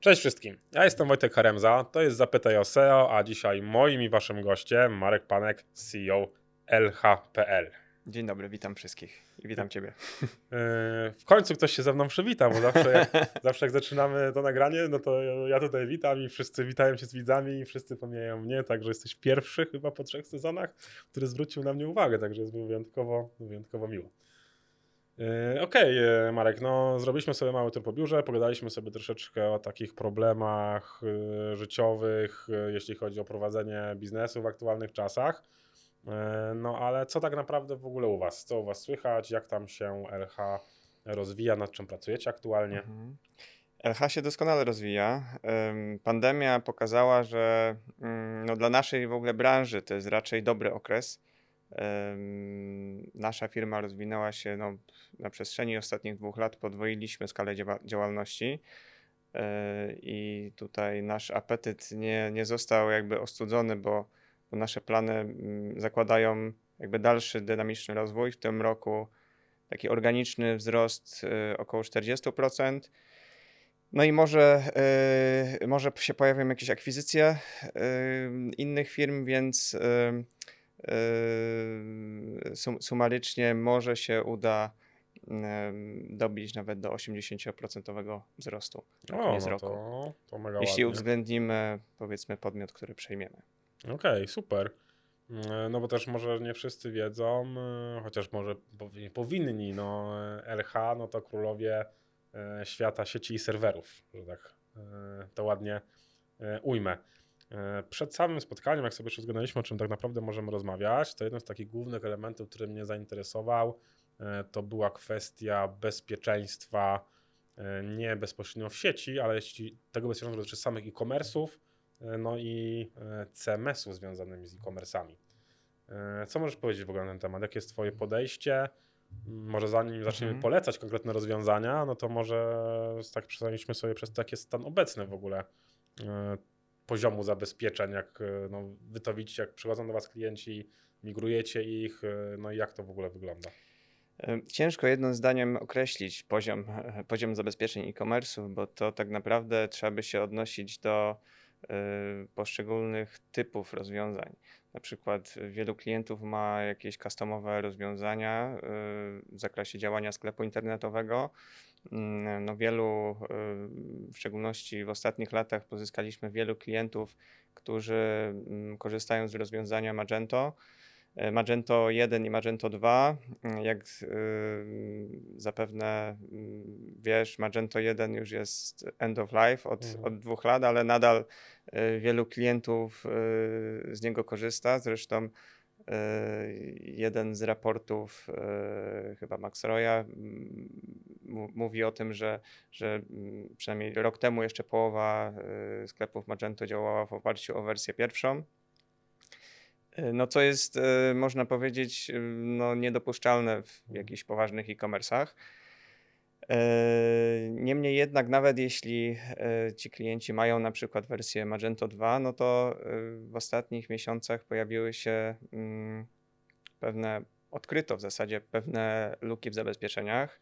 Cześć wszystkim, ja jestem Wojtek Haremza, to jest Zapytaj o SEO, a dzisiaj moim i waszym gościem Marek Panek, CEO LH.pl. Dzień dobry, witam wszystkich i witam Ciebie. Yy, w końcu ktoś się ze mną przywita, bo zawsze jak, zawsze jak zaczynamy to nagranie, no to ja tutaj witam i wszyscy witają się z widzami i wszyscy pomijają mnie, także jesteś pierwszy chyba po trzech sezonach, który zwrócił na mnie uwagę, także jest mi wyjątkowo, wyjątkowo miło. Yy, okej, okay, Marek, no zrobiliśmy sobie mały tur po biurze, pogadaliśmy sobie troszeczkę o takich problemach yy, życiowych, jeśli chodzi o prowadzenie biznesu w aktualnych czasach. No ale co tak naprawdę w ogóle u Was? Co u Was słychać? Jak tam się LH rozwija? Nad czym pracujecie aktualnie? Mhm. LH się doskonale rozwija. Pandemia pokazała, że mm, no, dla naszej w ogóle branży to jest raczej dobry okres Nasza firma rozwinęła się no, na przestrzeni ostatnich dwóch lat, podwoiliśmy skalę działalności e, i tutaj nasz apetyt nie, nie został jakby ostudzony, bo, bo nasze plany zakładają jakby dalszy dynamiczny rozwój. W tym roku taki organiczny wzrost e, około 40%. No i może, yy, może się pojawią jakieś akwizycje innych firm, więc sum, sumarycznie może się uda dobić nawet do 80% wzrostu na o, koniec no roku. To, to Jeśli ładnie. uwzględnimy powiedzmy podmiot, który przejmiemy. Okej, okay, super. No bo też może nie wszyscy wiedzą, y, chociaż może powinni, no LH no to królowie e, świata sieci i serwerów, że tak e, to ładnie e, ujmę. E, przed samym spotkaniem, jak sobie jeszcze zgadaliśmy, o czym tak naprawdę możemy rozmawiać, to jeden z takich głównych elementów, który mnie zainteresował, e, to była kwestia bezpieczeństwa e, nie bezpośrednio w sieci, ale jeśli tego bezpieczeństwa dotyczy samych e-commerce'ów, no i CMS-ów związanymi z e-commerce'ami. Co możesz powiedzieć w ogóle na ten temat? Jakie jest Twoje podejście? Może zanim zaczniemy mhm. polecać konkretne rozwiązania, no to może tak przedstawiliśmy sobie przez jest stan obecny w ogóle poziomu zabezpieczeń, jak e, no, wy to widzicie, jak przychodzą do was klienci, migrujecie ich, e, no i jak to w ogóle wygląda? E, ciężko jednym zdaniem określić poziom, poziom zabezpieczeń e-commerce'ów, bo to tak naprawdę trzeba by się odnosić do poszczególnych typów rozwiązań. Na przykład wielu klientów ma jakieś customowe rozwiązania w zakresie działania sklepu internetowego, no wielu, y, w szczególności w ostatnich latach, pozyskaliśmy wielu klientów, którzy mm, korzystają z rozwiązania Magento. E, Magento 1 i Magento 2. Mm, jak y, zapewne wiesz, Magento 1 już jest end of life od, mhm. od dwóch lat, ale nadal y, wielu klientów z niego korzysta. Zresztą jeden z raportów chyba Max Roya mówi o tym, że, że mm, przynajmniej rok temu jeszcze połowa y, sklepów Magento działała w oparciu o wersję pierwszą. No, co jest, można powiedzieć, no, niedopuszczalne w mhm. jakichś poważnych e-commerce'ach. Niemniej jednak, nawet jeśli ci klienci mają na przykład wersję Magento 2, no to w ostatnich miesiącach pojawiły się mm, pewne, odkryto w zasadzie pewne luki w zabezpieczeniach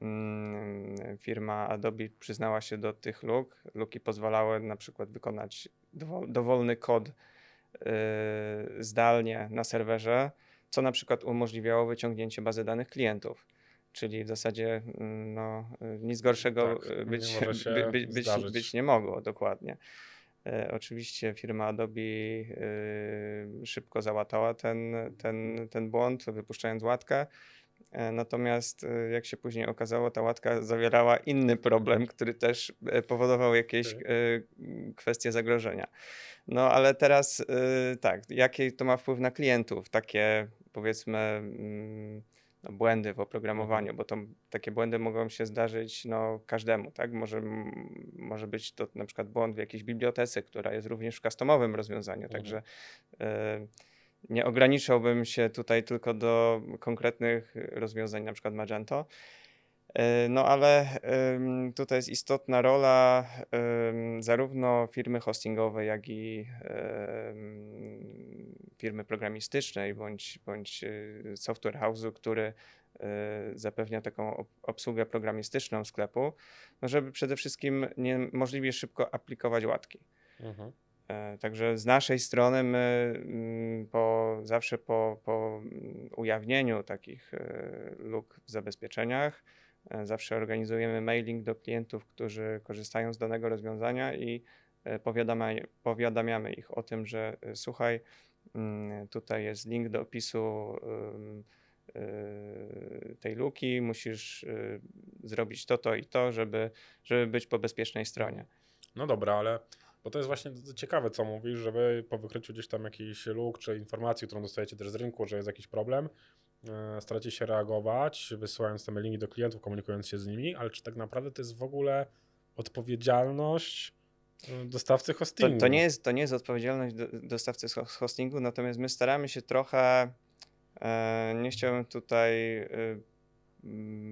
Mm, firma Adobe przyznała się do tych luk. Luki pozwalały na przykład wykonać dowolny kod y, zdalnie na serwerze, co na przykład umożliwiało wyciągnięcie bazy danych klientów. Czyli w zasadzie mm, no, nic gorszego tak, być, nie by, by, być, być, nie mogło, dokładnie. E, oczywiście firma Adobe y, szybko załatała ten, ten, ten błąd, wypuszczając łatkę. E, natomiast jak się później okazało, ta łatka zawierała inny problem, który też e, powodował jakieś tak. kwestie zagrożenia. No ale teraz tak, jaki to ma wpływ na klientów? Takie powiedzmy mm, no, błędy w oprogramowaniu, mhm. bo to, takie błędy mogą się zdarzyć no, każdemu, tak? Może, może być to na przykład błąd w jakiejś bibliotece, która jest również w customowym rozwiązaniu, mhm. także nie ograniczałbym się tutaj tylko do konkretnych rozwiązań, na przykład Magento. E, no ale tutaj jest istotna rola zarówno firmy hostingowej, jak i firmy programistycznej bądź, bądź software house'u, który zapewnia taką obsługę programistyczną sklepu, no żeby przede wszystkim nie, możliwie szybko aplikować łatki. Mhm. E, także z naszej strony my mm, po, zawsze po, po ujawnieniu takich e, luk w zabezpieczeniach e, zawsze organizujemy mailing do klientów, którzy korzystają z danego rozwiązania i powiadamy, powiadamiamy ich o tym, że słuchaj, tutaj jest link do opisu tej luki, musisz zrobić to, to i to, żeby, żeby być po bezpiecznej stronie. No dobra, ale bo to jest właśnie ciekawe, co mówisz, że wy po wykryciu gdzieś tam jakiś luk czy informacji, którą dostajecie też z rynku, że jest jakiś problem, e, staracie się reagować, wysyłając te mailingi do klientów, komunikując się z nimi, ale czy tak naprawdę to jest w ogóle odpowiedzialność dostawcy hostingu? To, to, nie, jest, to nie jest odpowiedzialność do, dostawcy hostingu, natomiast my staramy się trochę, e, nie chciałbym tutaj e,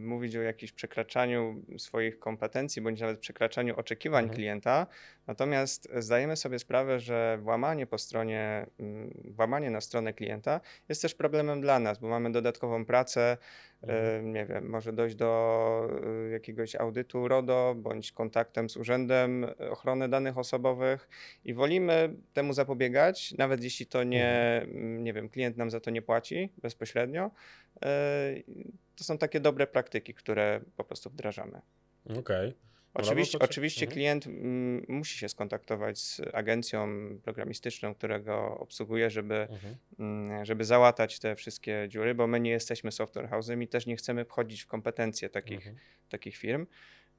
mówić o jakimś przekraczaniu swoich kompetencji, bądź nawet przekraczaniu oczekiwań mhm. klienta. Natomiast zdajemy sobie sprawę, że włamanie po stronie, włamanie na stronę klienta jest też problemem dla nas, bo mamy dodatkową pracę, mhm. nie wiem, może dojść do y, jakiegoś audytu RODO, bądź kontaktem z Urzędem Ochrony Danych Osobowych i wolimy temu zapobiegać, nawet jeśli to nie, mhm. nie wiem, klient nam za to nie płaci bezpośrednio, y, to są takie dobre praktyki, które po prostu wdrażamy. Okej. Okay. Oczywiście, oczywiście mhm. klient m, musi się skontaktować z agencją programistyczną, którego obsługuje, żeby, mhm. m, żeby załatać te wszystkie dziury, bo my nie jesteśmy software house'em i też nie chcemy wchodzić w kompetencje takich, mhm. takich firm.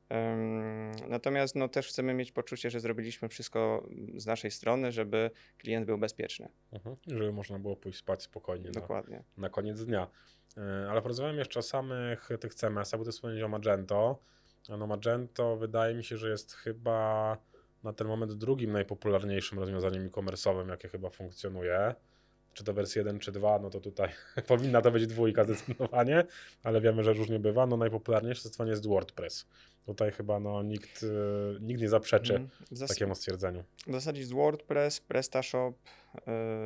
Um, natomiast no, też chcemy mieć poczucie, że zrobiliśmy wszystko z naszej strony, żeby klient był bezpieczny. Mhm. Żeby można było pójść spać spokojnie Dokładnie. Na, na koniec dnia. E, ale porozmawiam jeszcze o samych tych CMS-ach, bo ty wspomniałeś o Magento. No Magento wydaje mi się, że jest chyba na ten moment drugim najpopularniejszym rozwiązaniem e-commerce'owym, jakie chyba funkcjonuje. Czy to wersja 1 czy 2, no to tutaj powinna to być dwójka zdecydowanie, ale wiemy, że różnie bywa. No najpopularniejsze zdecydowanie jest WordPress. Tutaj chyba no, nikt, y, nikt nie zaprzeczy mm, takiemu stwierdzeniu. W zasadzie jest WordPress, PrestaShop,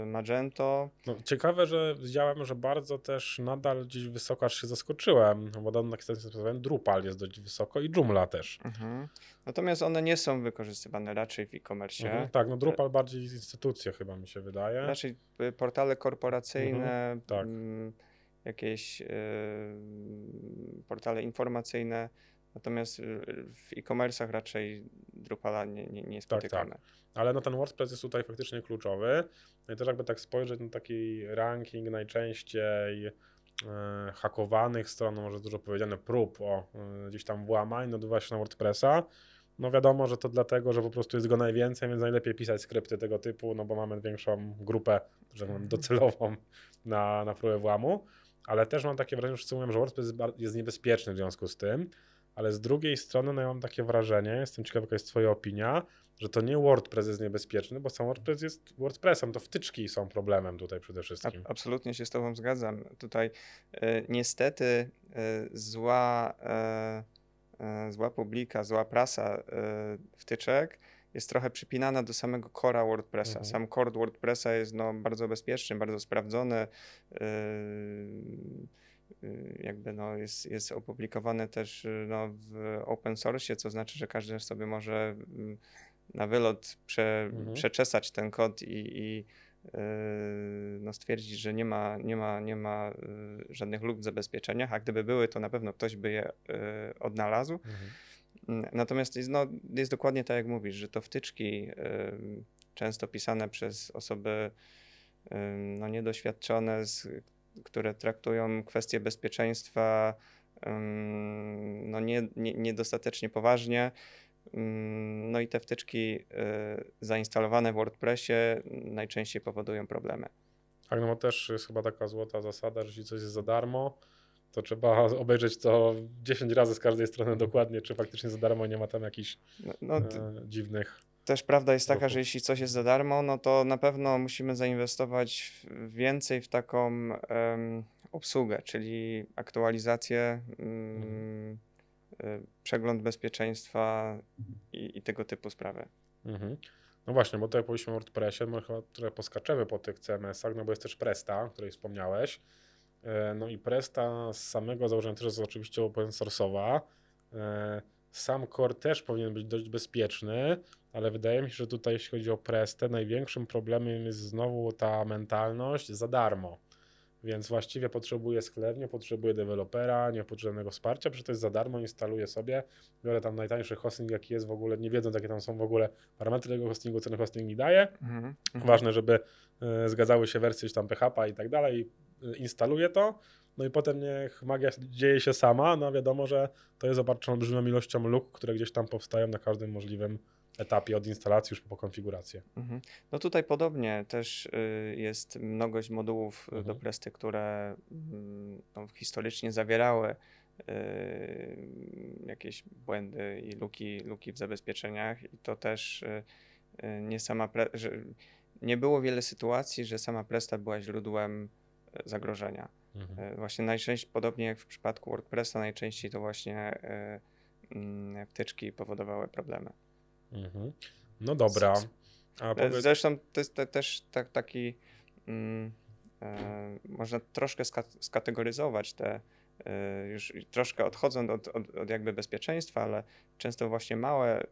Magento. No, ciekawe, że widziałem, że bardzo też nadal gdzieś wysoko, aż się zaskoczyłem, bo dane takie Drupal jest dość wysoko i Joomla też. Mhm. Natomiast one nie są wykorzystywane raczej w e-commerce. Mhm, tak, no Drupal bardziej instytucje chyba mi się wydaje. Raczej y, portale korporacyjne, mhm, tak. Mm, jakieś yy, portale informacyjne. Natomiast y, w e-commerce'ach raczej Drupala nie, nie, nie spotykamy. Tak, tak. Ale no ten WordPress jest tutaj faktycznie kluczowy. No i też jakby tak spojrzeć na taki ranking najczęściej e, hakowanych stron, no może dużo powiedziane, prób o e, gdzieś tam włamań, no właśnie na WordPressa. No wiadomo, że to dlatego, że po prostu jest go najwięcej, więc najlepiej pisać skrypty tego typu, no bo mamy większą grupę, że mam docelową na, na próbę włamu. Ale też mam takie wrażenie, że wszyscy mówią, że WordPress jest, jest niebezpieczny w związku z tym ale z drugiej strony no ja mam takie wrażenie, jestem ciekaw jaka jest twoja opinia, że to nie WordPress jest niebezpieczny, bo sam WordPress jest WordPressem, to wtyczki są problemem tutaj przede wszystkim. A, absolutnie się z tobą zgadzam. Tutaj e, niestety e, zła, e, zła publika, zła prasa wtyczek jest trochę przypinana do samego cora WordPressa. Mhm. Sam core WordPressa jest no, bardzo bezpieczny, bardzo sprawdzony. Jakby no jest, jest opublikowane też y, no w open source, co znaczy, że każdy sobie może mm, na wylot prze, mhm. przeczesać ten kod i, i yy, no stwierdzić, że nie ma, nie ma, nie ma żadnych luk w zabezpieczeniach, a gdyby były, to na pewno ktoś by je odnalazł. Mhm. Mm, natomiast jest, no, jest dokładnie tak, jak mówisz, że to wtyczki często pisane przez osoby no, niedoświadczone, z które traktują kwestie bezpieczeństwa no nie, nie, niedostatecznie poważnie. No i te wtyczki y, zainstalowane w WordPressie najczęściej powodują problemy. Tak, no też jest chyba taka złota zasada, że jeśli coś jest za darmo, to trzeba obejrzeć to 10 razy z każdej strony dokładnie, czy faktycznie za darmo nie ma tam jakichś no, no, e, dziwnych też prawda jest taka, że jeśli coś jest za darmo, no to na pewno musimy zainwestować więcej w taką um, obsługę, czyli aktualizację, um, przegląd bezpieczeństwa i, i, tego typu sprawy. Mhm. No właśnie, bo tutaj powiedzieliśmy o WordPressie, my chyba trochę poskaczemy po tych CMS-ach, no bo jest też Presta, o której wspomniałeś. E, no i Presta z samego założenia też jest oczywiście open source'owa. Sam core też powinien być dość bezpieczny, ale wydaje mi się, że tutaj jeśli chodzi o Prestę, największym problemem jest znowu ta mentalność za darmo. Więc właściwie potrzebuję sklep, nie potrzebuję dewelopera, nie potrzebuję wsparcia, przecież to jest za darmo, instaluję sobie, biorę tam najtańszy hosting, jaki jest w ogóle, nie wiedząc jakie tam są w ogóle parametry tego hostingu, ten hosting mi daje. Mhm. Ważne, żeby y, zgadzały się wersje tam PHP i tak dalej, instaluję to, no i potem niech magia dzieje się sama, no wiadomo, że to jest obarczone olbrzymią ilością luk, które gdzieś tam powstają na każdym możliwym etapie od instalacji już po konfigurację. Mhm. No tutaj podobnie też y, jest mnogość modułów mhm. do Presty, które mm, no, historycznie zawierały y, jakieś błędy i luki, luki w zabezpieczeniach i to też y, nie sama, że nie było wiele sytuacji, że sama Presta była źródłem zagrożenia. Mhm. Właśnie najczęściej, podobnie jak w przypadku WordPressa, najczęściej to właśnie mm, wtyczki powodowały problemy. Mhm. No dobra. A powiedz... Zresztą to jest te, też tak, taki, mm, e, można troszkę skategoryzować te, e, już troszkę odchodząc od, od, od, jakby bezpieczeństwa, ale często właśnie małe, e,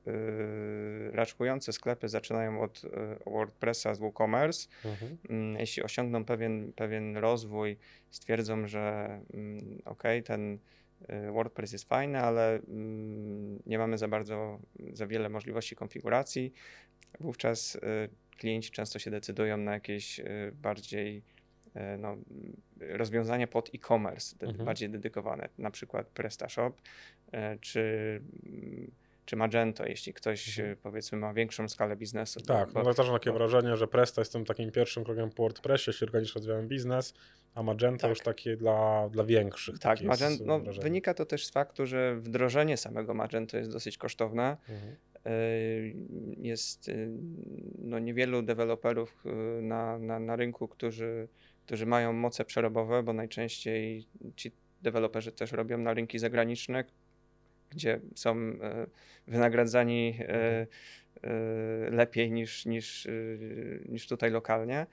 raczkujące sklepy zaczynają od e, WordPressa z WooCommerce. Mhm. Mm, jeśli osiągną pewien, pewien rozwój, stwierdzą, że mm, ok, ten Y, WordPress jest fajny, ale mm, nie mamy za bardzo, za wiele możliwości konfiguracji. Wówczas y, klienci często się decydują na jakieś y, bardziej no, rozwiązania pod e-commerce, mhm. bardziej dedykowane, na przykład PrestaShop czy mm, czy Magento, jeśli ktoś mhm. powiedzmy ma większą skalę biznesu. Tak, bo, no też mam takie bo... wrażenie, że Presta jest tym takim pierwszym krokiem po WordPressie, jeśli organicznie rozwijamy biznes, a Magento tak. już takie dla, dla większych. Tak, Magento, no, wynika to też z faktu, że wdrożenie samego Magento jest dosyć kosztowne. Mhm. Jest y, no, niewielu deweloperów y, na, na, na rynku, którzy, którzy mają moce przerobowe, bo najczęściej ci deweloperzy też robią na rynki zagraniczne, gdzie są e, wynagradzani e, e, lepiej niż, niż, niż tutaj lokalnie.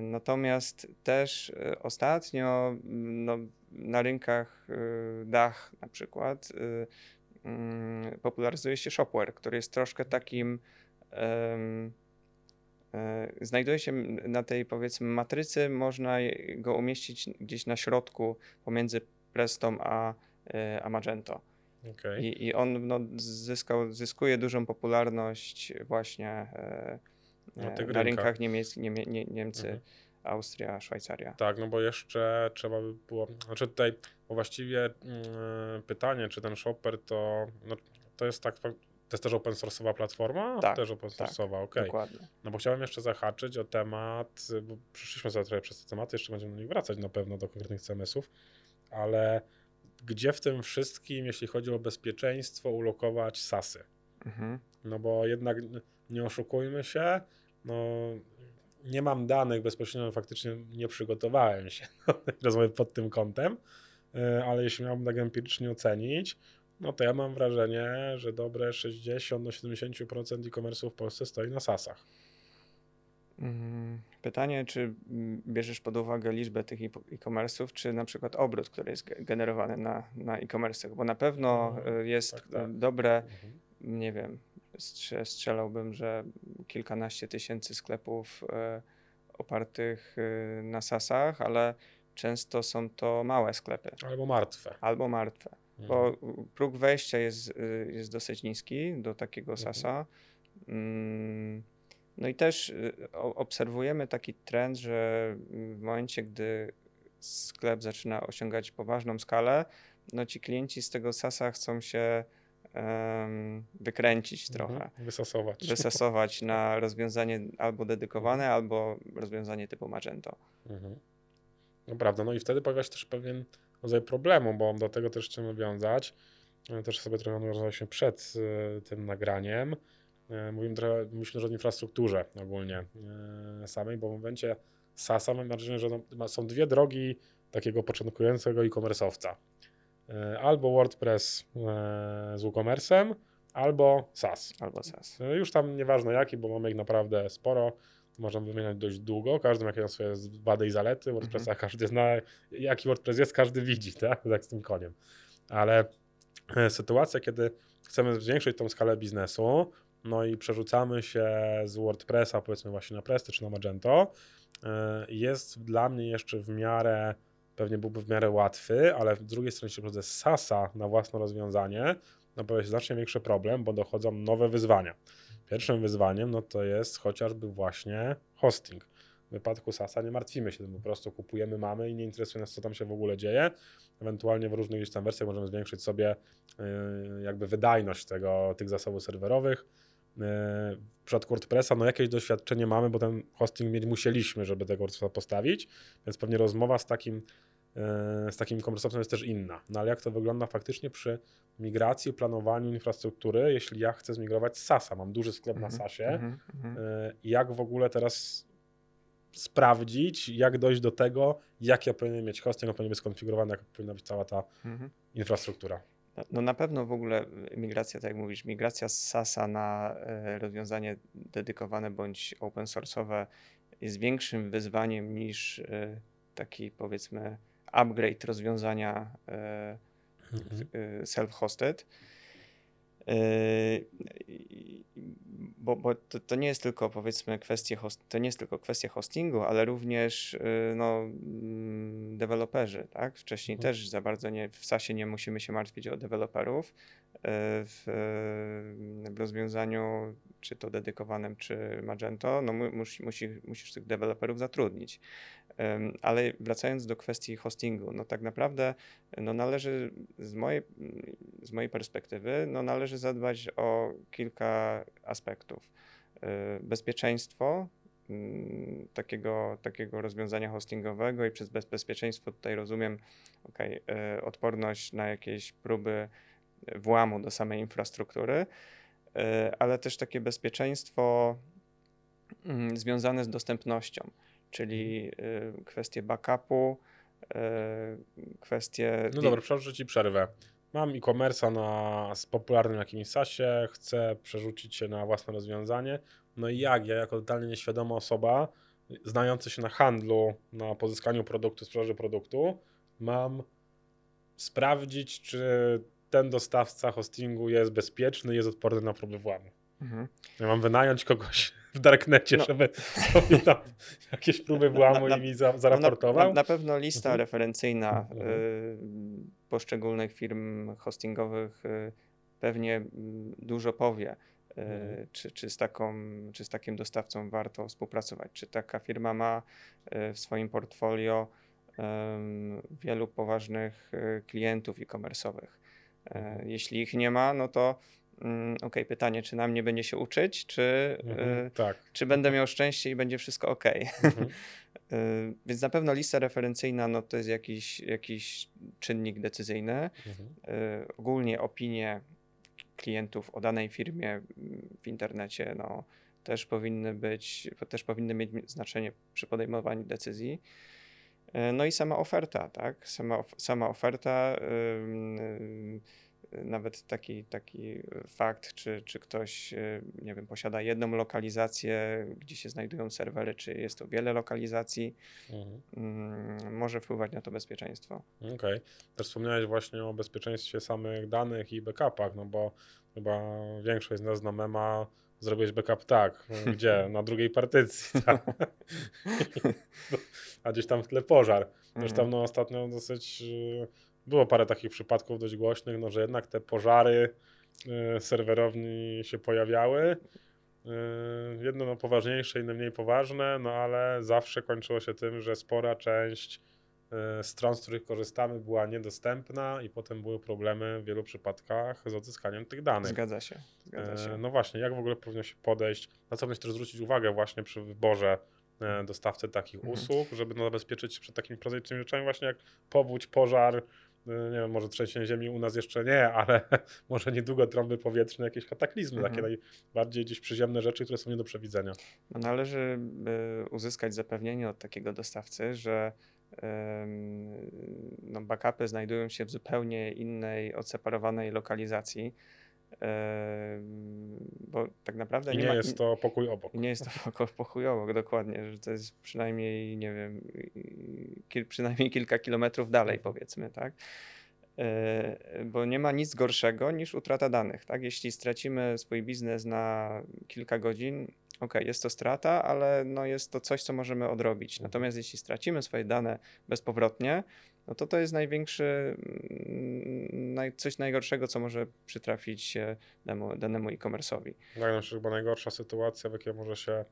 Natomiast też ostatnio no, na rynkach dach na przykład popularyzuje się shopware, który jest troszkę takim znajduje się na tej powiedzmy matrycy, można go umieścić gdzieś na środku pomiędzy Prestą a E, a Magento. Okay. I, I on no, zyskał, zyskuje dużą popularność właśnie e, na, e, na rynkach Niemiec, nie, nie, Niemcy, mhm. Austria, Szwajcaria. Tak, no bo jeszcze trzeba by było, znaczy tutaj właściwie mm, pytanie, czy ten shopper to, no, to jest tak, to jest też open source'owa platforma? Tak, też open source'owa, tak, okej. Okay. Dokładnie. No bo chciałem jeszcze zahaczyć o temat, bo przyszliśmy sobie trochę przez te tematy, jeszcze będziemy do nich wracać na pewno do konkretnych CMS-ów, ale gdzie w tym wszystkim, jeśli chodzi o bezpieczeństwo, ulokować sasy. Mhm. No bo jednak nie oszukujmy się, no nie mam danych bezpośrednio, faktycznie nie przygotowałem się do rozmowy pod tym kątem, e, ale jeśli miałbym tak empirycznie ocenić, no to ja mam wrażenie, że dobre 60 do 70% e-commerce'u w Polsce stoi na sasach. Mm, pytanie, czy bierzesz pod uwagę liczbę tych e-commerce'ów, czy na przykład obrót, który jest generowany na, na e-commerce'ach, bo na pewno mhm. y, jest tak, tak. dobre, mhm. nie wiem, strzelałbym, że kilkanaście tysięcy sklepów y, opartych na sasach, ale często są to małe sklepy. Albo martwe. Albo martwe, mhm. bo próg wejścia jest, jest dosyć niski do takiego mhm. sasa. Mm, no i też y, obserwujemy taki trend, że w momencie, gdy sklep zaczyna osiągać poważną skalę, no ci klienci z tego sasa chcą się um, wykręcić mhm, trochę. Wysasować. Wysasować na rozwiązanie albo dedykowane, albo rozwiązanie typu Magento. Mhm. No prawda, no i wtedy pojawia się też pewien rodzaj problemu, bo do tego też chcemy wiązać. Też sobie trochę rozmawialiśmy przed y, tym nagraniem E, mówimy trochę, myślę, że o infrastrukturze ogólnie e, samej, bo w momencie SaaS mam wrażenie, że no, są dwie drogi takiego początkującego e-commerce'owca. E, albo WordPress z WooCommerce'em, albo SaaS. Albo SaaS. Już tam nieważne jaki, bo mamy ich naprawdę sporo. Możemy wymieniać dość długo. Każdy ma jakieś swoje wady i zalety. WordPressa mhm. każdy zna, jaki WordPress jest, każdy widzi, tak? Tak z tym koniem. Ale e, sytuacja, kiedy chcemy zwiększyć tą skalę biznesu, no i przerzucamy się z WordPressa powiedzmy właśnie na Presty czy na Magento, e, jest dla mnie jeszcze w miarę, pewnie byłby w miarę łatwy, ale z drugiej jeśli przechodzę z SASa na własne rozwiązanie, no to jest znacznie większy problem, bo dochodzą nowe wyzwania. Pierwszym wyzwaniem no to jest chociażby właśnie hosting. W wypadku SASa nie martwimy się tym, po prostu kupujemy, mamy i nie interesuje nas, co tam się w ogóle dzieje. Ewentualnie w różnych gdzieś tam wersjach możemy zwiększyć sobie yy, jakby wydajność tego, tych zasobów serwerowych. Yy, w przypadku WordPressa no jakieś doświadczenie mamy, bo ten hosting mieć musieliśmy, żeby tego WordPressa postawić, więc pewnie rozmowa z takim z takim e jest też inna. No ale jak to wygląda faktycznie przy migracji, planowaniu infrastruktury, jeśli ja chcę zmigrować z SASa, mam duży sklep na mhm, SASie, mm -hmm. jak w ogóle teraz sprawdzić, jak dojść do tego, jak ja powinienem mieć hosting, jak powinien być skonfigurowany, jak powinna być cała ta mhm. infrastruktura. No, no, na pewno w ogóle migracja, tak jak mówisz, migracja z SASa na e, rozwiązanie dedykowane bądź open source'owe jest większym wyzwaniem niż e, taki powiedzmy upgrade rozwiązania e, mhm. self-hosted. Bo, bo to, to, nie jest tylko powiedzmy kwestie host, to nie jest tylko kwestia hostingu, ale również no, mm, deweloperzy, tak? Wcześniej mhm. też za bardzo nie, w SASie nie musimy się martwić o deweloperów. W, w rozwiązaniu, czy to dedykowanym, czy Magento, no musi, musi, musisz tych deweloperów zatrudnić. Ale wracając do kwestii hostingu, no tak naprawdę no należy z mojej, z mojej perspektywy, no należy zadbać o kilka aspektów. E, bezpieczeństwo mm, takiego, takiego rozwiązania hostingowego i przez bezpieczeństwo tutaj rozumiem okay, e, odporność na jakieś próby włamu do samej infrastruktury, e, ale też takie bezpieczeństwo mm, związane z dostępnością czyli y, kwestie backupu, y, kwestie... No dobra, przepraszam, ci przerwę. Mam e-commerce na popularnym jakimś sasie, chcę przerzucić się na własne rozwiązanie. No i jak? Ja jako totalnie nieświadoma osoba, znający się na handlu, na pozyskaniu produktu, sprzedaży produktu, mam sprawdzić, czy ten dostawca hostingu jest bezpieczny, jest odporny na próby włamu. Mhm. Ja mam wynająć kogoś w darknecie, no. żeby sobie tam jakieś próby włamu i mi za, zaraportował. No na, na, pewno lista mhm. referencyjna mhm. y, poszczególnych firm hostingowych y, pewnie y, dużo powie. Y, mhm. Czy, czy, z taką, czy z takim dostawcą warto współpracować? Czy taka firma ma y, w swoim portfolio wielu poważnych y, klientów e-commerce'owych? Mhm. Jeśli ich nie ma, no to Mm, ok, pytanie, czy na mnie będzie się uczyć, czy, mhm, y, tak. czy będę miał szczęście i będzie wszystko ok. Mhm. Y, więc na pewno lista referencyjna no, to jest jakiś, jakiś czynnik decyzyjny. Mhm. Y, ogólnie opinie klientów o danej firmie mm, w internecie no, też powinny być, też powinny mieć znaczenie przy podejmowaniu decyzji. No i sama oferta, tak? Sama, sama oferta. Yy, nawet taki, taki fakt, czy, czy ktoś, e, nie wiem, posiada jedną lokalizację, gdzie się znajdują serwery, czy jest to wiele lokalizacji, mhm. Mm, może wpływać na to bezpieczeństwo. Okej. Okay. Też wspomniałeś właśnie o bezpieczeństwie samych danych i backupach, no bo chyba większość z nas na mema zrobiłeś backup tak, gdzie? Na drugiej partycji, tak? A gdzieś tam w tle pożar. Zresztą mhm. no, ostatnio dosyć było parę takich przypadków dość głośnych, no, że jednak te pożary y, serwerowni się pojawiały. Y, jedno no, poważniejsze, inne mniej poważne, no ale zawsze kończyło się tym, że spora część y, stron, z których korzystamy, była niedostępna i potem były problemy w wielu przypadkach z odzyskaniem tych danych. Zgadza się. Zgadza się. No właśnie, jak w ogóle powinno się podejść, na co bym też zwrócić uwagę właśnie przy wyborze dostawcy takich mhm. usług, żeby no, zabezpieczyć się przed takimi prozaicznymi rzeczami właśnie jak powódź, pożar, nie wiem, może trzęsienie ziemi u nas jeszcze nie, ale może niedługo trąby powietrzne, jakieś kataklizmy, mhm. takie najbardziej gdzieś przyziemne rzeczy, które są nie do przewidzenia. No, należy uzyskać zapewnienie od takiego dostawcy, że no, backupy znajdują się w zupełnie innej, odseparowanej lokalizacji bo tak naprawdę I nie, nie ma, jest to pokój obok. Nie jest to pokój obok, dokładnie, że to jest przynajmniej, nie wiem, kil, przynajmniej kilka kilometrów dalej, mhm. powiedzmy, tak? E, bo nie ma nic gorszego niż utrata danych, tak? Jeśli stracimy swój biznes na kilka godzin, ok, jest to strata, ale no jest to coś, co możemy odrobić. Mhm. Natomiast jeśli stracimy swoje dane bezpowrotnie, no to to jest największy, mm, coś najgorszego, co może przytrafić się danemu, danemu e-commerce'owi. Tak, no, chyba najgorsza sytuacja, w jakiej może się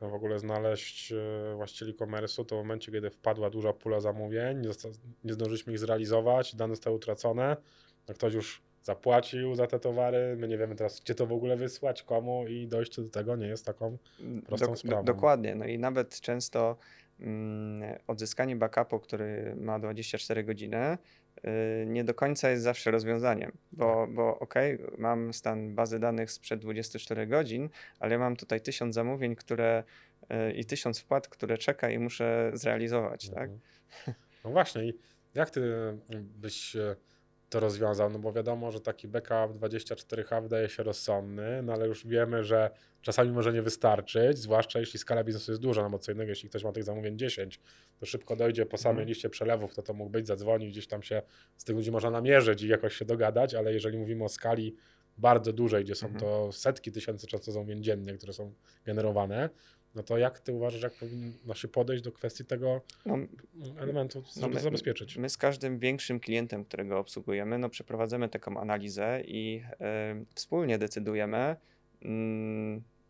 no, w ogóle znaleźć e, właściciel e-commerce'u, to w momencie, kiedy wpadła duża pula zamówień, nie, nie zdążyliśmy ich zrealizować, dane zostały utracone, no ktoś już zapłacił za te towary, my nie wiemy teraz, gdzie to w ogóle wysłać, komu i dojście do tego nie jest taką prostą Dok sprawą. Dokładnie, no i nawet często mm, odzyskanie backupu, który ma 24 godziny, y, nie do końca jest zawsze rozwiązaniem, bo, tak. bo ok, mam stan bazy danych sprzed 24 godzin, ale mam tutaj tysiąc zamówień, które y, i tysiąc wpłat, które czeka i muszę zrealizować, tak? mhm. tak? No właśnie, i jak ty byś to rozwiązał, no bo wiadomo, że taki backup 24H wydaje się rozsądny, no ale już wiemy, że czasami może nie wystarczyć, zwłaszcza jeśli skala biznesu jest duża, no bo co innego, jeśli ktoś ma tych zamówień 10, to szybko dojdzie po samej mm. liście przelewów, kto to mógł być, zadzwoni, gdzieś tam się z tych ludzi można namierzyć i jakoś się dogadać, ale jeżeli mówimy o skali bardzo dużej, gdzie są mm. to setki tysięcy często zamówień dziennie, które są generowane, no to jak ty uważasz, jak powinno się podejść do kwestii tego no, elementu, żeby no my, zabezpieczyć? My z każdym większym klientem, którego obsługujemy, no przeprowadzamy taką analizę i y, wspólnie decydujemy, y,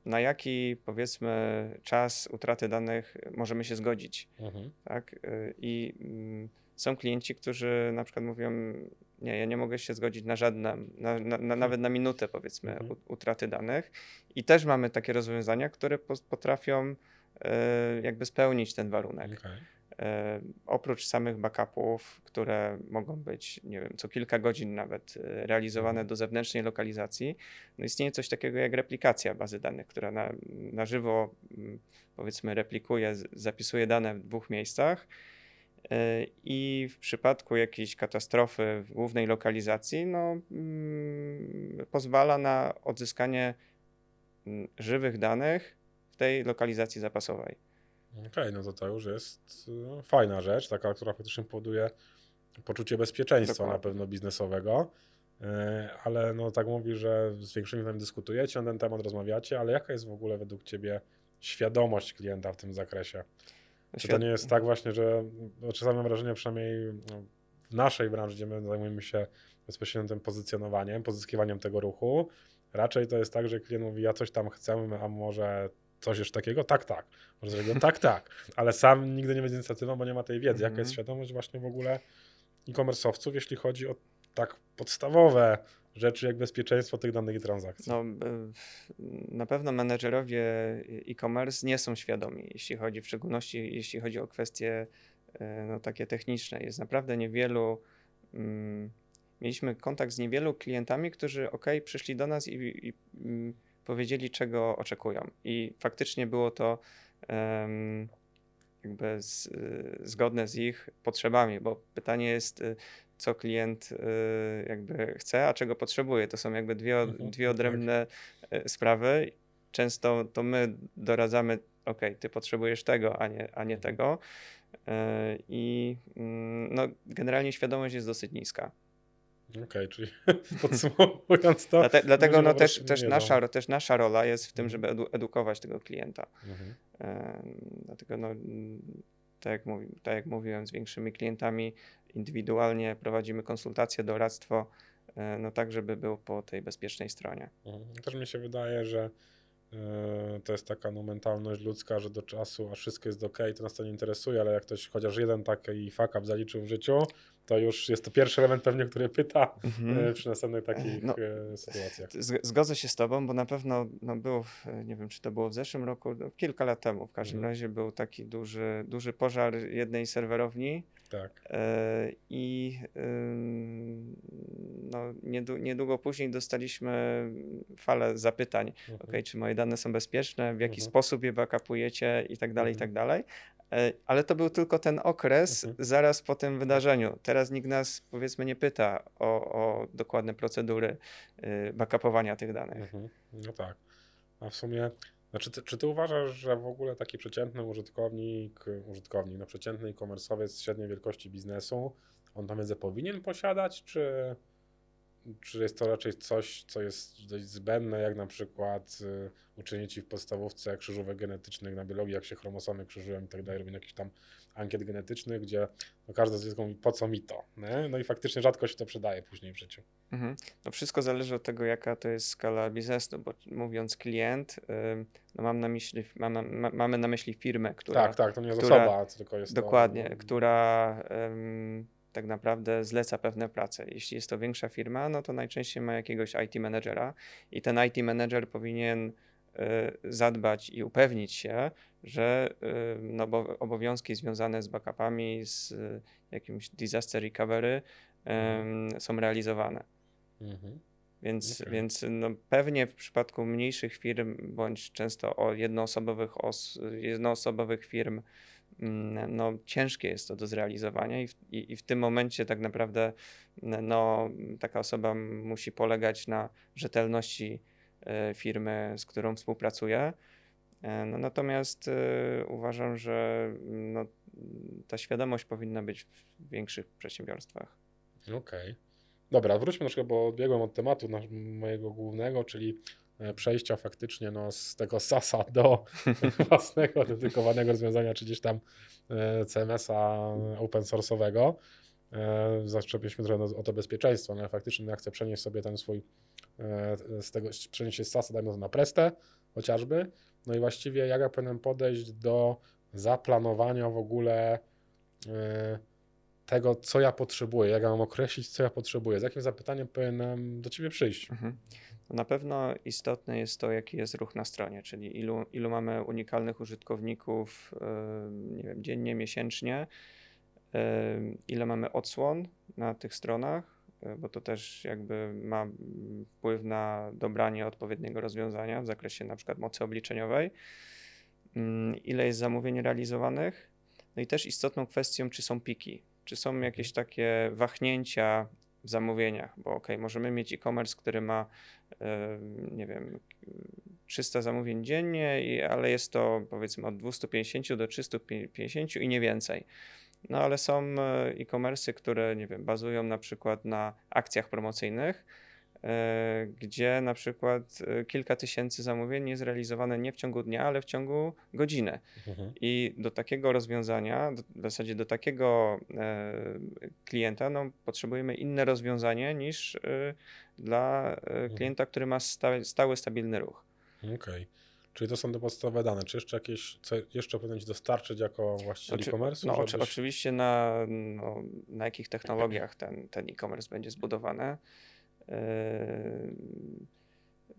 na jaki powiedzmy czas utraty danych możemy się zgodzić. Mhm. Tak? Y, I y, są klienci, którzy na przykład mówią, nie, ja nie mogę się zgodzić na żadne, na, na, na, nawet na minutę powiedzmy mhm. utraty danych. I też mamy takie rozwiązania, które potrafią e, jakby spełnić ten warunek. Okay. E, oprócz samych backupów, które mogą być, nie wiem, co kilka godzin nawet e, realizowane mhm. do zewnętrznej lokalizacji, no istnieje coś takiego jak replikacja bazy danych, która na, na żywo powiedzmy replikuje, zapisuje dane w dwóch miejscach I w przypadku jakiejś katastrofy w głównej lokalizacji, no, mm, pozwala na odzyskanie mm, żywych danych w tej lokalizacji zapasowej. Okej, okay, no to to już jest no, fajna rzecz, taka, która faktycznie powoduje poczucie bezpieczeństwa Dokładnie. na pewno biznesowego. E, ale no tak mówi, że z większymi nami dyskutujecie na ten temat, rozmawiacie, ale jaka jest w ogóle według Ciebie świadomość klienta w tym zakresie? Czy to nie jest tak właśnie, że no, czasami mam wrażenie, przynajmniej no, w naszej branży, gdzie my zajmujemy się bezpośrednio tym pozycjonowaniem, pozyskiwaniem tego ruchu, raczej to jest tak, że klient mówi, ja coś tam chcę, a może coś jeszcze takiego? Tak, tak. Może zrobię tak, tak. Ale sam nigdy nie będzie inicjatywą, bo nie ma tej wiedzy. Jaka jest mhm. świadomość właśnie w ogóle e-commerce'owców, jeśli chodzi o tak podstawowe rzeczy jak bezpieczeństwo tych danych i transakcji? No, na pewno menedżerowie e-commerce nie są świadomi, jeśli chodzi w szczególności, jeśli chodzi o kwestie e, no, takie techniczne. Jest naprawdę niewielu. Mm, mieliśmy kontakt z niewielu klientami, którzy ok, przyszli do nas i, i mm, powiedzieli, czego oczekują. I faktycznie było to um, jakby z, zgodne z ich potrzebami, bo pytanie jest, y, co klient y, jakby chce, a czego potrzebuje. To są jakby dwie, mhm, dwie tak. odrębne tak. sprawy. Często to my doradzamy, ok, ty potrzebujesz tego, a nie, a nie tego. I mm, no, generalnie świadomość jest dosyć niska. Okej, okay, czyli podsumowując to. Dlate, dlatego no, też, też, nasza, też nasza rola jest w tym, żeby mhm. edu, edukować tego klienta. Mhm. dlatego no, tak jak, mówi, tak jak mówiłem, z większymi klientami indywidualnie prowadzimy konsultacje, doradztwo, e, no tak, żeby był po tej bezpiecznej stronie. Mhm. Też mi się wydaje, że e, to jest taka no, mentalność ludzka, że do czasu, a wszystko jest ok, to nas to nie interesuje, ale jak ktoś chociaż jeden taki fuck up zaliczył w życiu, to już jest to pierwszy element pewnie, który pyta mhm. E, przy następnych takich no, sytuacjach. Zgodzę się z tobą, bo na pewno no, był, nie wiem czy to było w zeszłym roku, no, kilka lat temu w każdym mhm. razie był taki duży, duży pożar jednej serwerowni, tak. E, I no, niedługo później dostaliśmy falę zapytań, mhm. okay, czy moje dane są bezpieczne, w jaki mhm. sposób je backupujecie i tak dalej, i tak mhm. dalej. E, ale to był tylko ten okres mhm. zaraz po tym wydarzeniu. Teraz nikt nas, powiedzmy, nie pyta o, o dokładne procedury y, backupowania tych danych. Mhm. No tak. A w sumie, znaczy ty, czy ty uważasz, że w ogóle taki przeciętny użytkownik, użytkownik, no przeciętny e-commerce'owiec średniej wielkości biznesu, on tą wiedzę powinien posiadać, czy czy jest to raczej coś, co jest dość zbędne, jak na przykład y, uczenie ci w podstawówce krzyżówek genetycznych na biologii, jak się chromosomy krzyżują i tak dalej, robią jakiś tam ankiet genetycznych, gdzie no każde z mówi, po co mi to? Nie? No i faktycznie rzadko się to przydaje później w życiu. Mhm. No wszystko zależy od tego, jaka to jest skala biznesu, bo mówiąc klient, no mam na myśli, mam, ma, mamy na myśli firmę, która... Tak, tak, to nie jest która, osoba, tylko jest Dokładnie, to... która tak naprawdę zleca pewne prace. Jeśli jest to większa firma, no to najczęściej ma jakiegoś IT managera i ten IT manager powinien e, zadbać i upewnić się, że e, no, obowiązki związane z backupami, z e, jakimś disaster recovery mhm. są realizowane. Mhm. Więc, okay. więc no pewnie w przypadku mniejszych firm, bądź często o jednoosobowych, os, jednoosobowych firm, no, ciężkie jest to do zrealizowania i w, i, i w tym momencie tak naprawdę no, taka osoba musi polegać na rzetelności e, firmy, z którą współpracuje. E, no, natomiast y, uważam, że no, ta świadomość powinna być w większych przedsiębiorstwach. Okej. Okay. Dobra, wróćmy troszkę, bo odbiegłem od tematu mojego głównego, czyli przejścia faktycznie no, z tego SASa do własnego dedykowanego rozwiązania, czy gdzieś tam e, CMS-a open source'owego. E, Zaczepialiśmy trochę o to bezpieczeństwo, no, ale faktycznie ja chcę przenieść sobie ten swój, z tego, przenieść się z SASa, dajmy to na Prestę chociażby. No i właściwie jak ja powinienem podejść do zaplanowania w ogóle tego, co ja potrzebuję, jak ja mam określić, co ja potrzebuję, z jakim zapytaniem powinienem do Ciebie przyjść. Mhm. Na pewno istotne jest to, jaki jest ruch na stronie, czyli ilu, ilu mamy unikalnych użytkowników nie wiem, dziennie, miesięcznie, ile mamy odsłon na tych stronach, e, bo to też jakby ma wpływ na dobranie odpowiedniego rozwiązania w zakresie na przykład mocy obliczeniowej, mm, ile jest zamówień realizowanych, no i też istotną kwestią, czy są piki, czy są jakieś takie wahnięcia w zamówieniach, bo ok, możemy mieć e-commerce, który ma, nie wiem, 300 zamówień dziennie, ale jest to powiedzmy od 250 do 350 i nie więcej. No ale są e, e-commerce, które, nie wiem, bazują na przykład na akcjach promocyjnych, E, gdzie na przykład e, kilka tysięcy zamówień jest realizowane nie w ciągu dnia, ale w ciągu godziny. Mhm. I do takiego rozwiązania, w zasadzie do takiego e, klienta, no, potrzebujemy inne rozwiązanie niż dla mhm. klienta, który ma stały, stały stabilny ruch. Okej. Okay. Czyli to są te podstawowe dane. Czy jeszcze jakieś, co jeszcze powinien Ci dostarczyć jako właściciel Oczy, e-commerce? No, żebyś... oczywiście na, no, na jakich technologiach ten, ten e-commerce będzie zbudowany. Yy,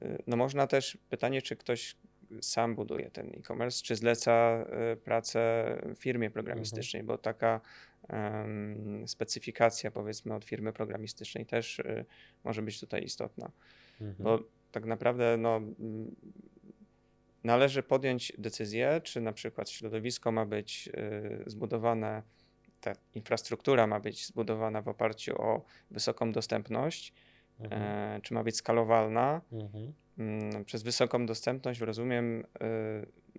yy, no można też pytanie, czy ktoś sam buduje ten e-commerce, czy zleca yy, pracę firmie programistycznej, mhm. bo taka um, specyfikacja powiedzmy od firmy programistycznej też y, może być tutaj istotna. Mhm. Bo tak naprawdę no, należy podjąć decyzję, czy na przykład środowisko ma być y, zbudowane, ta infrastruktura ma być zbudowana w oparciu o wysoką dostępność, mhm. E, czy ma być skalowalna. Mhm. Mm, przez wysoką dostępność rozumiem e,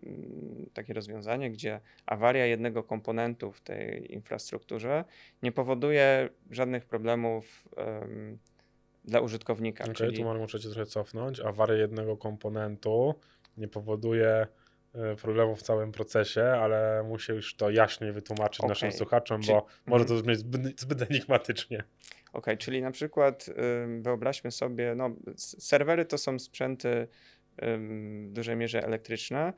mm, takie rozwiązanie, gdzie awaria jednego komponentu w tej infrastrukturze nie powoduje żadnych problemów dla użytkownika. Okay, czyli... tu muszę cię trochę cofnąć. Awaria jednego komponentu nie powoduje problemów w całym procesie, ale muszę już to jaśniej wytłumaczyć okay. naszym słuchaczom, bo może to brzmieć zbyt, zbyt enigmatycznie. Ok, czyli na przykład wyobraźmy sobie, no, serwery to są sprzęty w dużej mierze elektryczne,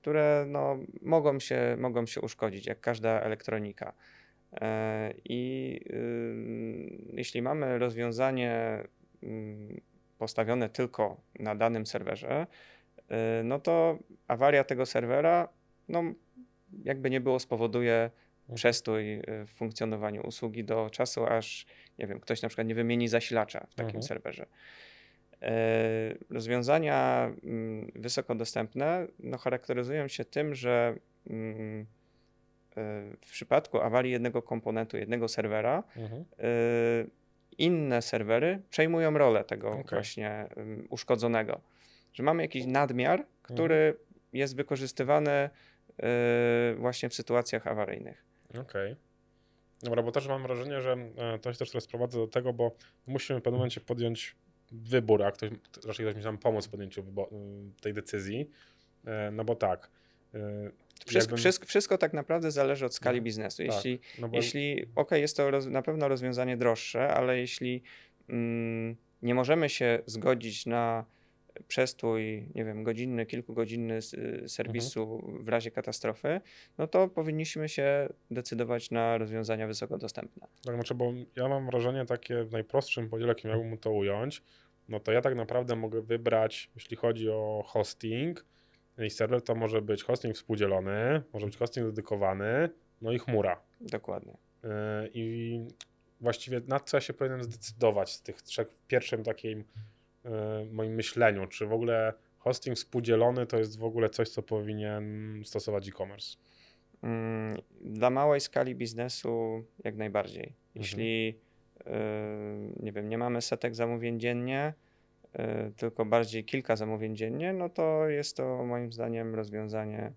które no, mogą, się, mogą się uszkodzić, jak każda elektronika. E, I jeśli mamy rozwiązanie postawione tylko na danym serwerze, e, no to awaria tego serwera, no, jakby nie było, spowoduje przestój y, w funkcjonowaniu usługi do czasu, aż nie wiem, ktoś na przykład nie wymieni zasilacza w takim mhm. serwerze. E, rozwiązania mm, wysoko dostępne no, charakteryzują się tym, że mm, w przypadku awarii jednego komponentu, jednego serwera, mhm. y, inne serwery przejmują rolę tego okay. właśnie um, uszkodzonego. Że mamy jakiś nadmiar, który mhm. jest wykorzystywany y, właśnie w sytuacjach awaryjnych. Okej. Okay. Dobra, bo też mam wrażenie, że e, to się też teraz sprowadza do tego, bo musimy w pewnym momencie podjąć wybór, a ktoś, raczej ktoś mi tam pomóc w podjęciu tej decyzji. E, no bo tak, wszystko, wszystko, wszystko, tak naprawdę zależy od skali no, biznesu. Tak, jeśli, tak, no bo... jeśli ok, jest to roz, na pewno rozwiązanie droższe, ale jeśli mm, nie możemy się zgodzić na przestój, nie wiem, godzinny, kilkugodzinny serwisu mhm. w razie katastrofy, no to powinniśmy się decydować na rozwiązania wysoko dostępne. Tak, znaczy, bo ja mam wrażenie takie w najprostszym podziale, jakim miałbym to ująć, no to ja tak naprawdę mogę wybrać, jeśli chodzi o hosting, i serwer to może być hosting współdzielony, może być hosting dedykowany, no i chmura. Dokładnie. Yy, I właściwie na co ja się powinienem zdecydować z tych trzech w pierwszym takim moim myśleniu, czy w ogóle hosting współdzielony to jest w ogóle coś, co powinien stosować e-commerce? Mm, dla małej skali biznesu jak najbardziej. Mhm. Jeśli yy, nie wiem, nie mamy setek zamówień dziennie, E, tylko bardziej kilka zamówień dziennie, no to jest to moim zdaniem rozwiązanie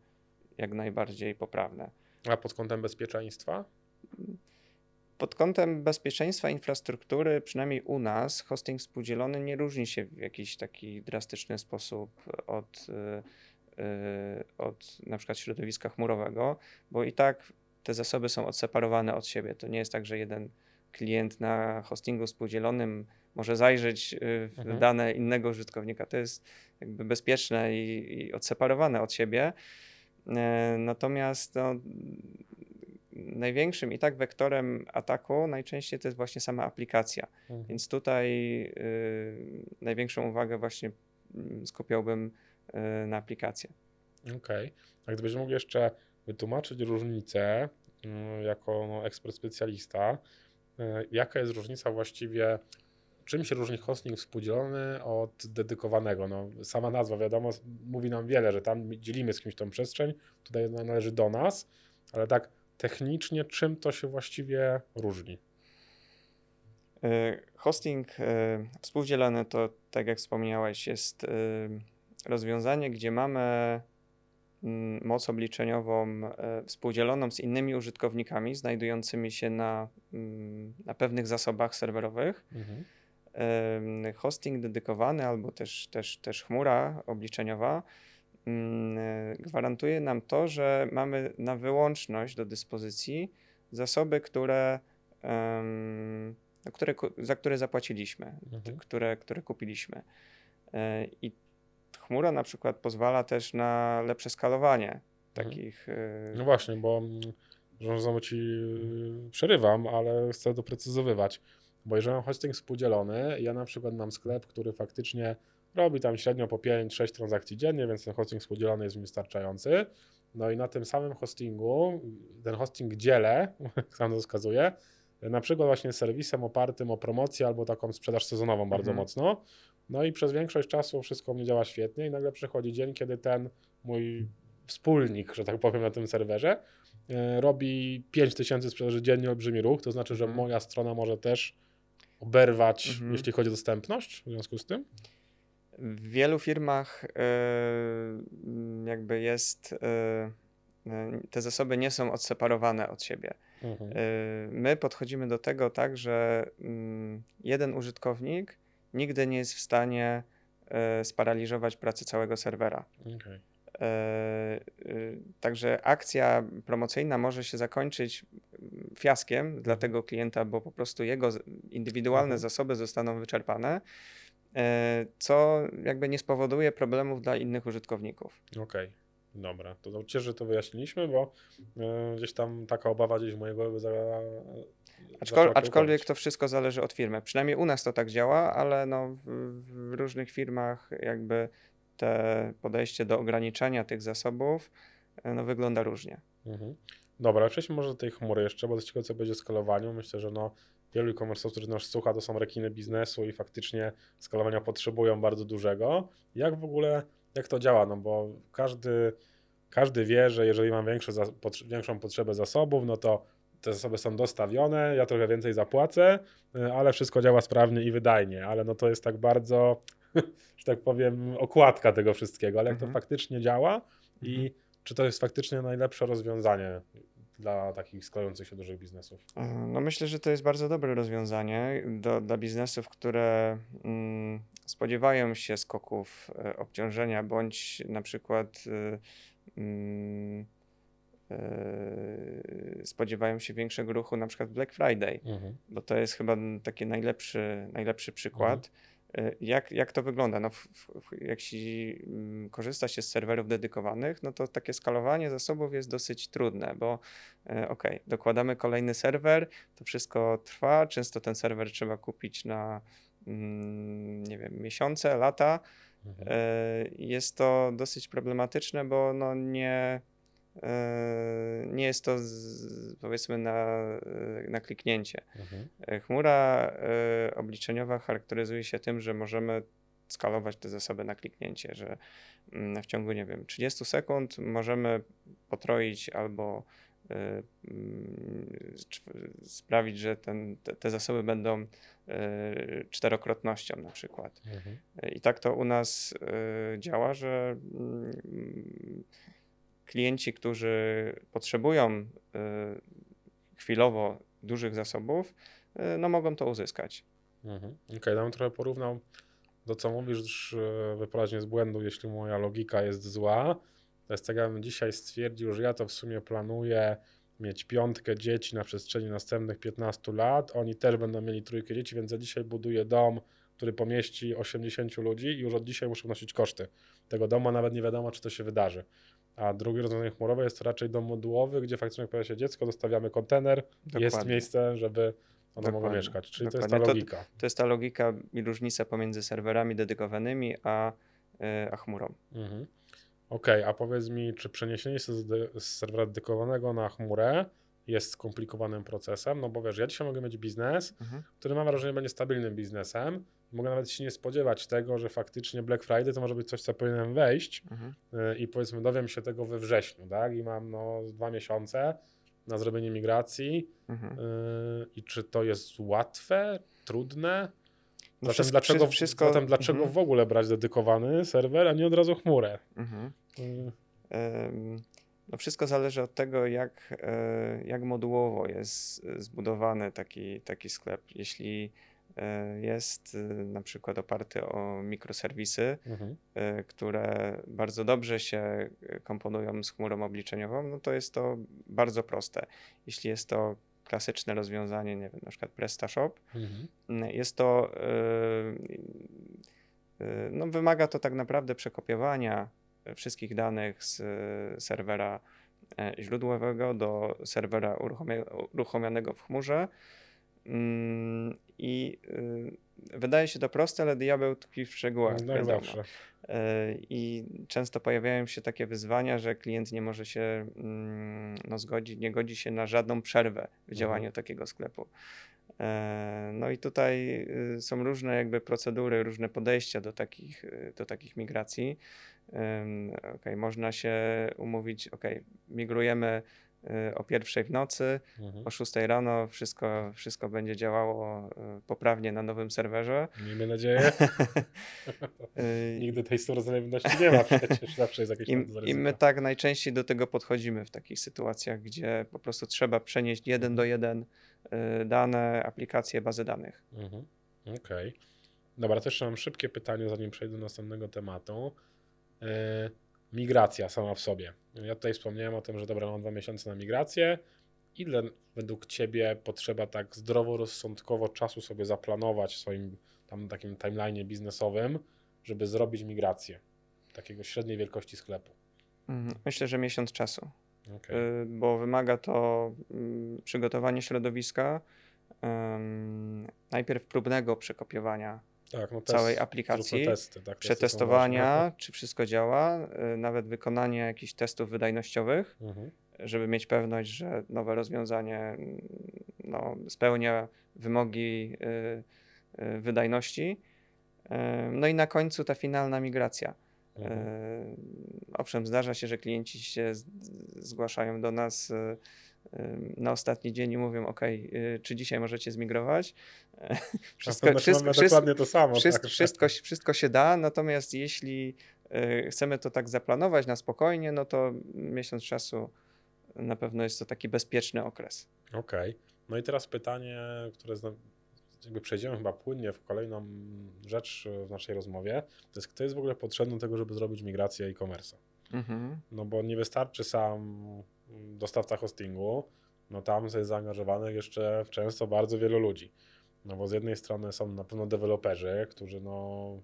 jak najbardziej poprawne. A pod kątem bezpieczeństwa? Pod kątem bezpieczeństwa infrastruktury, przynajmniej u nas, hosting współdzielony nie różni się w jakiś taki drastyczny sposób od, e, e, od na przykład środowiska chmurowego, bo i tak te zasoby są odseparowane od siebie. To nie jest tak, że jeden klient na hostingu współdzielonym może zajrzeć y, w mhm. dane innego użytkownika. To jest jakby bezpieczne i, i odseparowane od siebie. E, natomiast no, największym i tak wektorem ataku najczęściej to jest właśnie sama aplikacja. Mhm. Więc tutaj y, największą uwagę właśnie mm, skupiałbym y, na aplikację. Okej. Okay. A gdybyś mógł jeszcze wytłumaczyć różnicę y, jako no, ekspert specjalista, y, jaka jest różnica właściwie czym się różni hosting współdzielony od dedykowanego? No, sama nazwa, wiadomo, mówi nam wiele, że tam dzielimy z kimś tą przestrzeń, tutaj należy do nas, ale tak technicznie czym to się właściwie różni? E, hosting e, współdzielony to, tak jak wspomniałeś, jest e, rozwiązanie, gdzie mamy mm, moc obliczeniową współdzieloną z innymi użytkownikami znajdującymi się na, mm, na pewnych zasobach serwerowych. Mhm hosting dedykowany albo też, też, też chmura obliczeniowa gwarantuje nam to, że mamy na wyłączność do dyspozycji zasoby, które, no, które za które zapłaciliśmy, mhm. które, które kupiliśmy. E, I chmura na przykład pozwala też na lepsze skalowanie mhm. takich. E, no właśnie, bo mm, że znowu ci przerywam, ale chcę doprecyzowywać. Bo jeżeli mam hosting współdzielony, ja na przykład mam sklep, który faktycznie robi tam średnio po 5-6 transakcji dziennie, więc ten hosting współdzielony jest mi wystarczający. No i na tym samym hostingu, ten hosting dzielę, jak sam to wskazuje, na przykład właśnie serwisem opartym o promocję albo taką sprzedaż sezonową bardzo mhm. mocno. No i przez większość czasu wszystko mnie działa świetnie i nagle przychodzi dzień, kiedy ten mój wspólnik, że tak powiem, na tym serwerze e, robi 5000 sprzedaży dziennie, olbrzymi ruch, to znaczy, że mhm. moja strona może też oberwać, mhm. jeśli chodzi o dostępność w związku z tym? W wielu firmach yy, jakby jest, yy, te zasoby nie są odseparowane od siebie. Mhm. My podchodzimy do tego tak, że mm, jeden użytkownik nigdy nie jest w stanie sparaliżować pracy całego serwera. Okay. E, także akcja promocyjna może się zakończyć fiaskiem dla mhm. tego klienta, bo po prostu jego indywidualne mhm. zasoby zostaną wyczerpane, e, co jakby nie spowoduje problemów dla innych użytkowników. Okej. Okay. Dobra, to cieszę, że to wyjaśniliśmy, bo e, gdzieś tam taka obawa gdzieś w mojej głowy za, Aczkol, aczkolwiek to wszystko zależy od firmy. Przynajmniej u nas to tak działa, ale no w, w różnych firmach jakby te podejście do ograniczania tych zasobów e, no, wygląda różnie. Mhm. Dobra, przejdźmy może do tej chmury jeszcze, bo do ciekawe co będzie skalowaniu. Myślę, że no, wielu e-commerce'ów, którzy nas słucha, to są rekiny biznesu i faktycznie skalowania potrzebują bardzo dużego. Jak w ogóle, jak to działa? No bo każdy, każdy wie, że jeżeli mam większe, większą potrzebę zasobów, no to te zasoby są dostawione, ja trochę więcej zapłacę, y, ale wszystko działa sprawnie i wydajnie, ale no to jest tak bardzo, że tak powiem, okładka tego wszystkiego, ale jak mhm. to faktycznie działa i mhm. czy to jest faktycznie najlepsze rozwiązanie dla takich składających się dużych biznesów? E, no myślę, że to jest bardzo dobre rozwiązanie do, dla biznesów, które mm, spodziewają się skoków e, obciążenia, bądź na przykład y, mm, y, spodziewają się większego ruchu na przykład Black Friday, mhm. bo to jest chyba taki najlepszy, najlepszy przykład. Mhm jak, jak to wygląda? No, w, w, jak się mm, korzysta się z serwerów dedykowanych, no to takie skalowanie zasobów jest dosyć trudne, bo e, ok, dokładamy kolejny serwer, to wszystko trwa, często ten serwer trzeba kupić na mm, nie wiem, miesiące, lata. Mhm. E, jest to dosyć problematyczne, bo no nie E, nie jest to z, powiedzmy na, e, na kliknięcie. Mhm. E, chmura obliczeniowa charakteryzuje się tym, że możemy skalować te zasoby na kliknięcie, że mm, w ciągu, nie wiem, 30 sekund możemy potroić albo mm, sprawić, że ten, te, te, zasoby będą czterokrotnością na przykład. Mhm. I tak to u nas działa, że mm, klienci, którzy potrzebują y, chwilowo dużych zasobów, y, no mogą to uzyskać. Mhm. Okej, okay, ja trochę porównał do co mówisz, wyprowadź z błędu, jeśli moja logika jest zła. To jest tak, jakbym dzisiaj stwierdził, że ja to w sumie planuję mieć piątkę dzieci na przestrzeni następnych 15 lat. Oni też będą mieli trójkę dzieci, więc ja dzisiaj buduję dom, który pomieści 80 ludzi i już od dzisiaj muszę nosić koszty tego domu, a nawet nie wiadomo, czy to się wydarzy. A drugie rozwiązanie chmurowe jest to raczej dom modułowy, gdzie faktycznie jak pojawia się dziecko, zostawiamy kontener, Dokładnie. jest miejsce, żeby ono mogło mieszkać. Czyli Dokładnie. to jest ta logika. To, to, jest ta logika i różnica pomiędzy serwerami dedykowanymi a, yy, a chmurą. Mhm. Okej, okay, a powiedz mi, czy przeniesienie się z, z serwera dedykowanego na chmurę jest skomplikowanym procesem? No bo wiesz, ja dzisiaj mogę mieć biznes, mhm. który mam wrażenie będzie stabilnym biznesem, mogę nawet się nie spodziewać tego, że faktycznie Black Friday to może być coś, co powinienem wejść mhm. Y, i powiedzmy dowiem się tego we wrześniu, tak? I mam no dwa miesiące na zrobienie migracji mhm. y, i czy to jest łatwe, trudne? No zatem wszystko, dlaczego, wszystko... zatem dlaczego mhm. w ogóle brać dedykowany serwer, a nie od razu chmurę? Mhm. Y... No wszystko zależy od tego, jak, e, jak modułowo jest zbudowany taki, taki sklep. Jeśli jest y, na przykład oparty o mikroserwisy, mhm. E, które bardzo dobrze się komponują z chmurą obliczeniową, no to jest to bardzo proste. Jeśli jest to klasyczne rozwiązanie, nie wiem, na przykład PrestaShop, mhm. jest to, e, no wymaga to tak naprawdę przekopiowania wszystkich danych z serwera źródłowego do serwera uruchomionego w chmurze, I y, wydaje się to proste, ale diabeł tkwi w szczegółach. No, zawsze. E, I często pojawiają się takie wyzwania, że klient nie może się mm, no, zgodzić, nie godzi się na żadną przerwę w mhm. działaniu mhm. takiego sklepu. E, no i tutaj y, są różne jakby procedury, różne podejścia do takich, do takich migracji. Okay, można się umówić, ok, migrujemy o pierwszej w nocy, mhm. o 6 rano wszystko, wszystko będzie działało e, poprawnie na nowym serwerze. Miejmy nadzieję. Y, Nigdy tej suwerenności nie ma przecież, zawsze jest jakieś I, I my tak najczęściej do tego podchodzimy w takich sytuacjach, gdzie po prostu trzeba przenieść jeden do jeden y, dane, aplikacje, bazy danych. Mhm. Okej. Okay. Dobra, też mam szybkie pytanie, zanim przejdę do następnego tematu. Yy migracja sama w sobie. Ja tutaj wspomniałem o tym, że dobra, mam dwa miesiące na migrację. Ile według Ciebie potrzeba tak zdroworozsądkowo czasu sobie zaplanować w swoim tam takim timeline biznesowym, żeby zrobić migrację takiego średniej wielkości sklepu? Mhm. Myślę, że miesiąc czasu. Okay. Bo wymaga to mm, przygotowania środowiska, najpierw próbnego przekopiowania tak, no całej aplikacji, testy, tak, przetestowania, czy wszystko działa, y, nawet wykonanie jakichś testów wydajnościowych, mhm. żeby mieć pewność, że nowe rozwiązanie mm, no, spełnia wymogi y, y, wydajności. No i na końcu ta finalna migracja. Mhm. Owszem, zdarza się, że klienci się zgłaszają do nas na ostatni dzień i mówią, OK, czy dzisiaj możecie zmigrować? Wszystko, wszystko, wszystko, dokładnie to samo. Wszystko, tak. wszystko, wszystko się da, natomiast jeśli chcemy to tak zaplanować na spokojnie, no to miesiąc czasu na pewno jest to taki bezpieczny okres. Okej. Okay. No i teraz pytanie, które jakby przejdziemy chyba płynnie w kolejną rzecz w naszej rozmowie, to jest kto jest w ogóle potrzebny do tego, żeby zrobić migrację e-commerce. Mhm. No bo nie wystarczy sam dostawca hostingu, no tam jest zaangażowanych jeszcze często bardzo wielu ludzi. No bo z jednej strony są na pewno deweloperzy, którzy no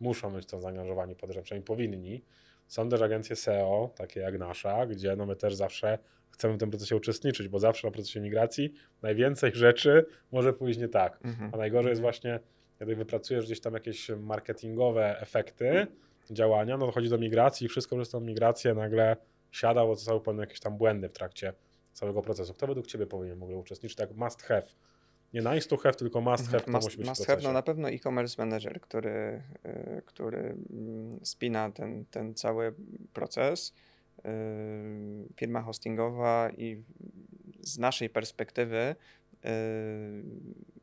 muszą być to zaangażowani, podejrzewam, przynajmniej powinni. Są też agencje SEO, takie jak nasza, gdzie no my też zawsze chcemy w tym procesie uczestniczyć, bo zawsze na procesie migracji najwięcej rzeczy może pójść nie tak. Mhm. A najgorzej jest mhm. właśnie, kiedy wypracujesz gdzieś tam jakieś marketingowe efekty działania, no dochodzi do migracji i wszystko przez tą migrację nagle siada, bo zostały pełne jakieś tam błędy w trakcie całego procesu. Kto według Ciebie powinien w ogóle uczestniczyć? Tak must have. Nie nice to have, tylko must have, to must, musi być Must have, no na pewno e-commerce manager, który, y, który mm, spina ten, ten cały proces firma hostingowa i z naszej perspektywy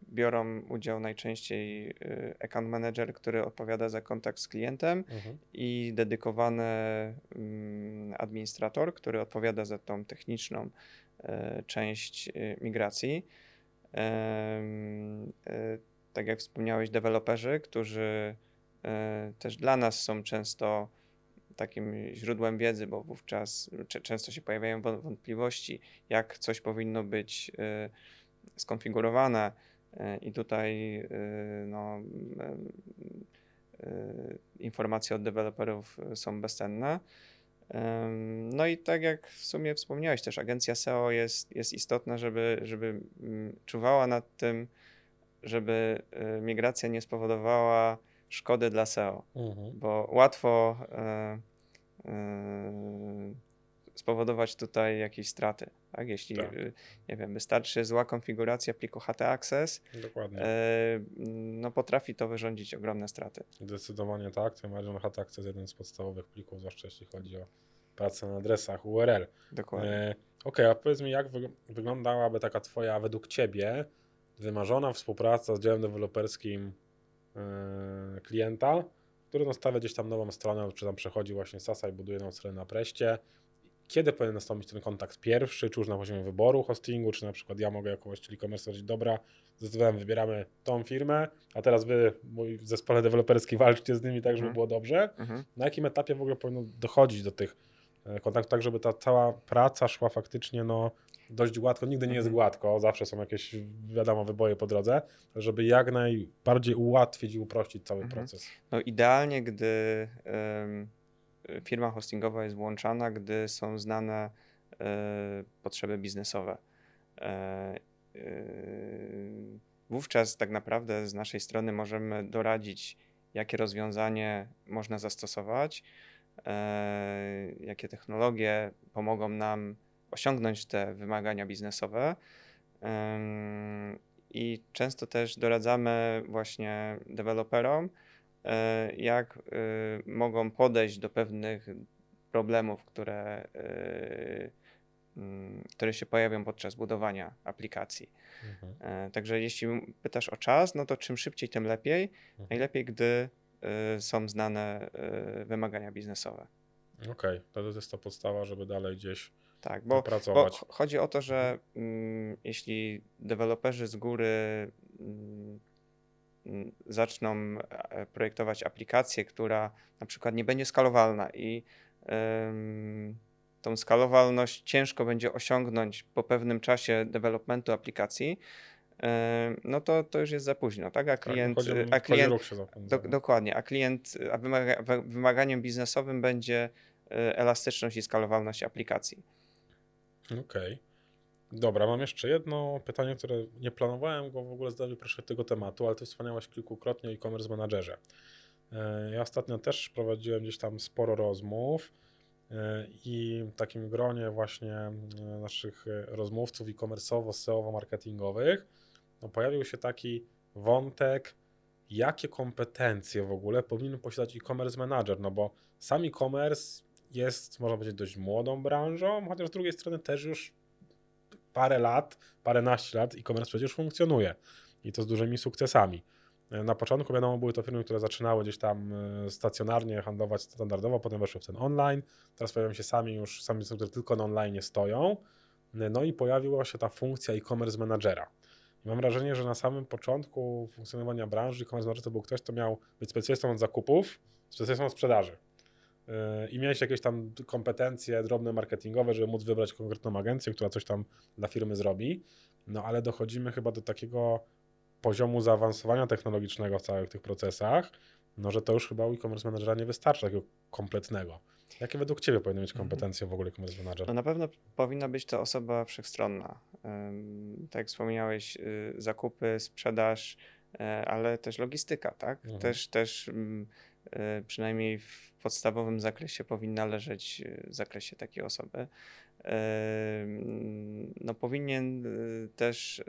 biorą udział najczęściej account manager, który odpowiada za kontakt z klientem mhm. i dedykowany administrator, który odpowiada za tą techniczną e, część e, migracji. Tak jak wspomniałeś, deweloperzy, którzy też dla nas są często takim źródłem wiedzy, bo wówczas często się pojawiają wątpliwości, jak coś powinno być y, skonfigurowane. Y, I tutaj y, no, informacje od deweloperów są bezcenne. No i tak jak w sumie wspomniałeś, też agencja SEO jest, jest istotna, żeby, żeby mm, czuwała nad tym, żeby migracja nie spowodowała szkody dla SEO, mhm. bo łatwo Yy, spowodować tutaj jakieś straty. Tak? Jeśli, tak. Yy, nie wiem, wystarczy zła konfiguracja pliku HT-Access, Dokładnie. Yy, no potrafi to wyrządzić ogromne straty. Zdecydowanie tak. Tym bardziej HT-Access jeden z podstawowych plików, zwłaszcza jeśli chodzi o pracę na adresach URL. Dokładnie. E, Okej, okay, a powiedz mi, jak wyglądałaby taka twoja, według ciebie, wymarzona współpraca z działem deweloperskim e, klienta, który nastawia gdzieś tam nową stronę, czy tam przechodzi właśnie Sasa i buduje nową stronę na Preście. Kiedy powinien nastąpić ten kontakt pierwszy, czy już na poziomie wyboru hostingu, czy na przykład ja mogę jako właściciel e-commerce powiedzieć, dobra, zdecydowałem, wybieramy tą firmę, a teraz wy, mój zespole deweloperski, walczcie z nimi tak, żeby mhm. było dobrze. Mhm. Na jakim etapie w ogóle powinno dochodzić do tych e, kontaktów, tak żeby ta cała praca szła faktycznie no, dość gładko. Nigdy nie jest mhm. gładko, zawsze są jakieś, wiadomo, wyboje po drodze, żeby jak najbardziej ułatwić i uprościć cały proces. No idealnie, gdy firma hostingowa jest włączana, gdy są znane y, potrzeby biznesowe. Y, wówczas tak naprawdę z naszej strony możemy doradzić, jakie rozwiązanie można zastosować, jakie technologie pomogą nam osiągnąć te wymagania biznesowe. I często też doradzamy właśnie deweloperom, e, jak e, mogą podejść do pewnych problemów, które, e, mm, które się pojawią podczas budowania aplikacji. Mhm. Także jeśli pytasz o czas, no to czym szybciej, tym lepiej. Mhm. Najlepiej, gdy są znane wymagania biznesowe. Okej, okay. to jest ta podstawa, żeby dalej gdzieś tak, bo, bo chodzi o to, że mm, jeśli deweloperzy z góry mm, zaczną e, projektować aplikację, która na przykład nie będzie skalowalna i tą skalowalność ciężko będzie osiągnąć po pewnym czasie developmentu aplikacji, no to, to już jest za późno, tak? A tak, klient, tak, a klient do, dokładnie, a klient, a wymaga, wymaganiem biznesowym będzie e, elastyczność i skalowalność aplikacji. Okej. Okay. Dobra, mam jeszcze jedno pytanie, które nie planowałem go w ogóle zadać proszę tego tematu, ale ty wspomniałaś kilkukrotnie o e-commerce managerze. E, ja ostatnio też prowadziłem gdzieś tam sporo rozmów e, i w takim gronie właśnie e, naszych rozmówców e-commerce'owo, SEO-marketingowych no pojawił się taki wątek jakie kompetencje w ogóle powinien posiadać e-commerce manager, no bo sam e-commerce jest, można powiedzieć, dość młodą branżą, chociaż z drugiej strony też już parę lat, paręnaście lat e-commerce przecież funkcjonuje i to z dużymi sukcesami. Na początku wiadomo były to firmy, które zaczynały gdzieś tam e, stacjonarnie handlować standardowo, potem weszły w ten online, teraz pojawiają się sami już, sami które tylko na online stoją, no i pojawiła się ta funkcja e-commerce managera. Mam wrażenie, że na samym początku funkcjonowania branży e-commerce to był ktoś, kto miał być specjalistą od zakupów, specjalistą od sprzedaży i miałeś jakieś tam kompetencje drobne marketingowe, żeby móc wybrać konkretną agencję, która coś tam dla firmy zrobi. No ale dochodzimy chyba do takiego poziomu zaawansowania technologicznego w całych tych procesach, no że to już chyba u e-commerce managera nie wystarczy takiego kompletnego. Jakie według Ciebie powinny mieć mhm. kompetencje w ogóle e-commerce manager? No na pewno powinna być to osoba wszechstronna. Tak jak wspomniałeś, y, zakupy, sprzedaż, e, ale też logistyka, tak? Mhm. Też, też mm, przynajmniej w podstawowym zakresie powinna leżeć y, w zakresie takiej osoby. No powinien y, też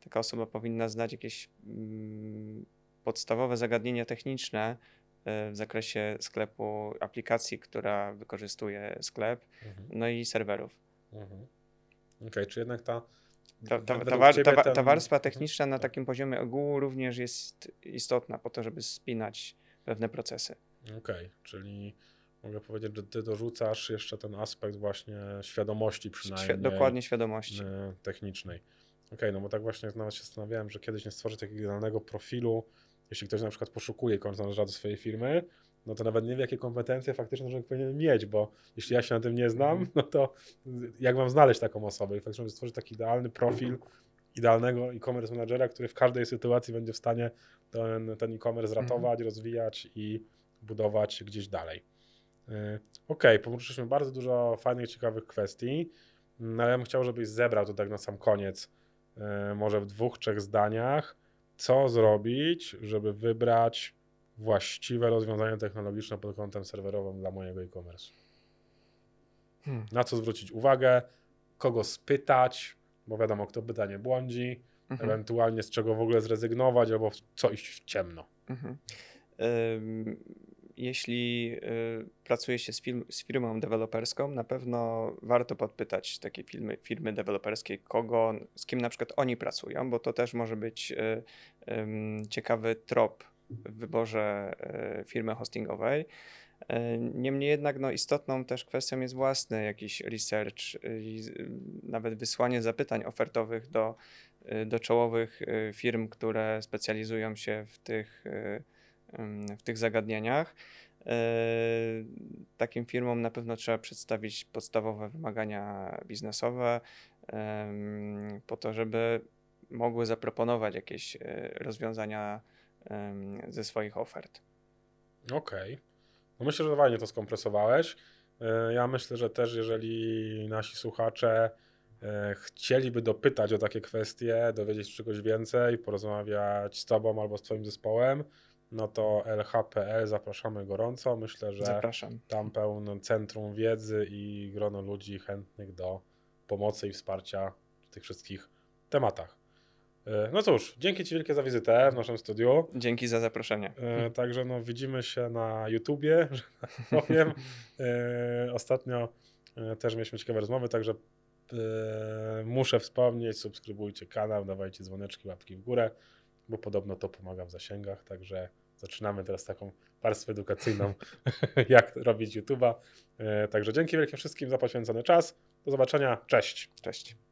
taka osoba powinna znać jakieś mm, podstawowe zagadnienia techniczne w zakresie sklepu, aplikacji, która wykorzystuje sklep, mhm. no i serwerów. Mhm. Okej, okay, czy jednak ta ta, ta, ta, war, ta, ta, warstwa mhm. techniczna na tak. takim poziomie ogółu również jest istotna po to, żeby spinać pewne procesy. Okej, okay, czyli mogę powiedzieć, że ty dorzucasz jeszcze ten aspekt właśnie świadomości przynajmniej. Świ dokładnie świadomości. E, technicznej. Okej, okay, no bo tak właśnie nawet się zastanawiałem, że kiedyś nie stworzę takiego idealnego profilu, jeśli ktoś na przykład poszukuje koncerna do swojej firmy, no to nawet nie wie, jakie kompetencje faktyczne że powinien mieć, bo jeśli ja się na tym nie znam, mhm. no to jak mam znaleźć taką osobę i faktycznie stworzyć taki idealny profil idealnego e-commerce managera, który w każdej sytuacji będzie w stanie ten, ten e-commerce mhm. ratować, rozwijać i budować gdzieś dalej. Y, okej, okay, poruszyliśmy bardzo dużo fajnych, ciekawych kwestii, no ale ja bym chciał, żebyś zebrał to tak na sam koniec E, może w dwóch, trzech zdaniach, co zrobić, żeby wybrać właściwe rozwiązanie technologiczne pod kątem serwerowym dla mojego e-commerce. Hmm. Na co zwrócić uwagę, kogo spytać, bo wiadomo, kto pyta nie błądzi, mhm. ewentualnie z czego w ogóle zrezygnować, albo co iść w ciemno. Mhm jeśli y, pracuje się z, firm, z, firmą deweloperską, na pewno warto podpytać takie firmy, firmy deweloperskie, kogo, z kim na przykład oni pracują, bo to też może być y, y, ciekawy trop w wyborze y, firmy hostingowej. Y, niemniej jednak no, istotną też kwestią jest własny jakiś research i nawet wysłanie zapytań ofertowych do, do czołowych firm, które specjalizują się w tych w tych zagadnieniach. Takim firmom na pewno trzeba przedstawić podstawowe wymagania biznesowe po to, żeby mogły zaproponować jakieś rozwiązania ze swoich ofert. Okej. Okay. No myślę, że fajnie to skompresowałeś. Ja myślę, że też jeżeli nasi słuchacze chcieliby dopytać o takie kwestie, dowiedzieć się czegoś więcej, porozmawiać z Tobą albo z Twoim zespołem, no to LHPL zapraszamy gorąco. Myślę, że Zapraszam. tam pełne centrum wiedzy i grono ludzi chętnych do pomocy i wsparcia w tych wszystkich tematach. E, no cóż, dzięki Ci wielkie za wizytę w naszym studiu. Dzięki za zaproszenie. E, także no, widzimy się na YouTubie, że tak powiem. E, ostatnio też mieliśmy ciekawe rozmowy, także muszę wspomnieć, subskrybujcie kanał, dawajcie dzwoneczki, łapki w górę, bo podobno to pomaga w zasięgach, także zaczynamy teraz taką warstwę edukacyjną, jak robić YouTube'a. E, także dzięki wielkie wszystkim za poświęcony czas. Do zobaczenia. Cześć. Cześć.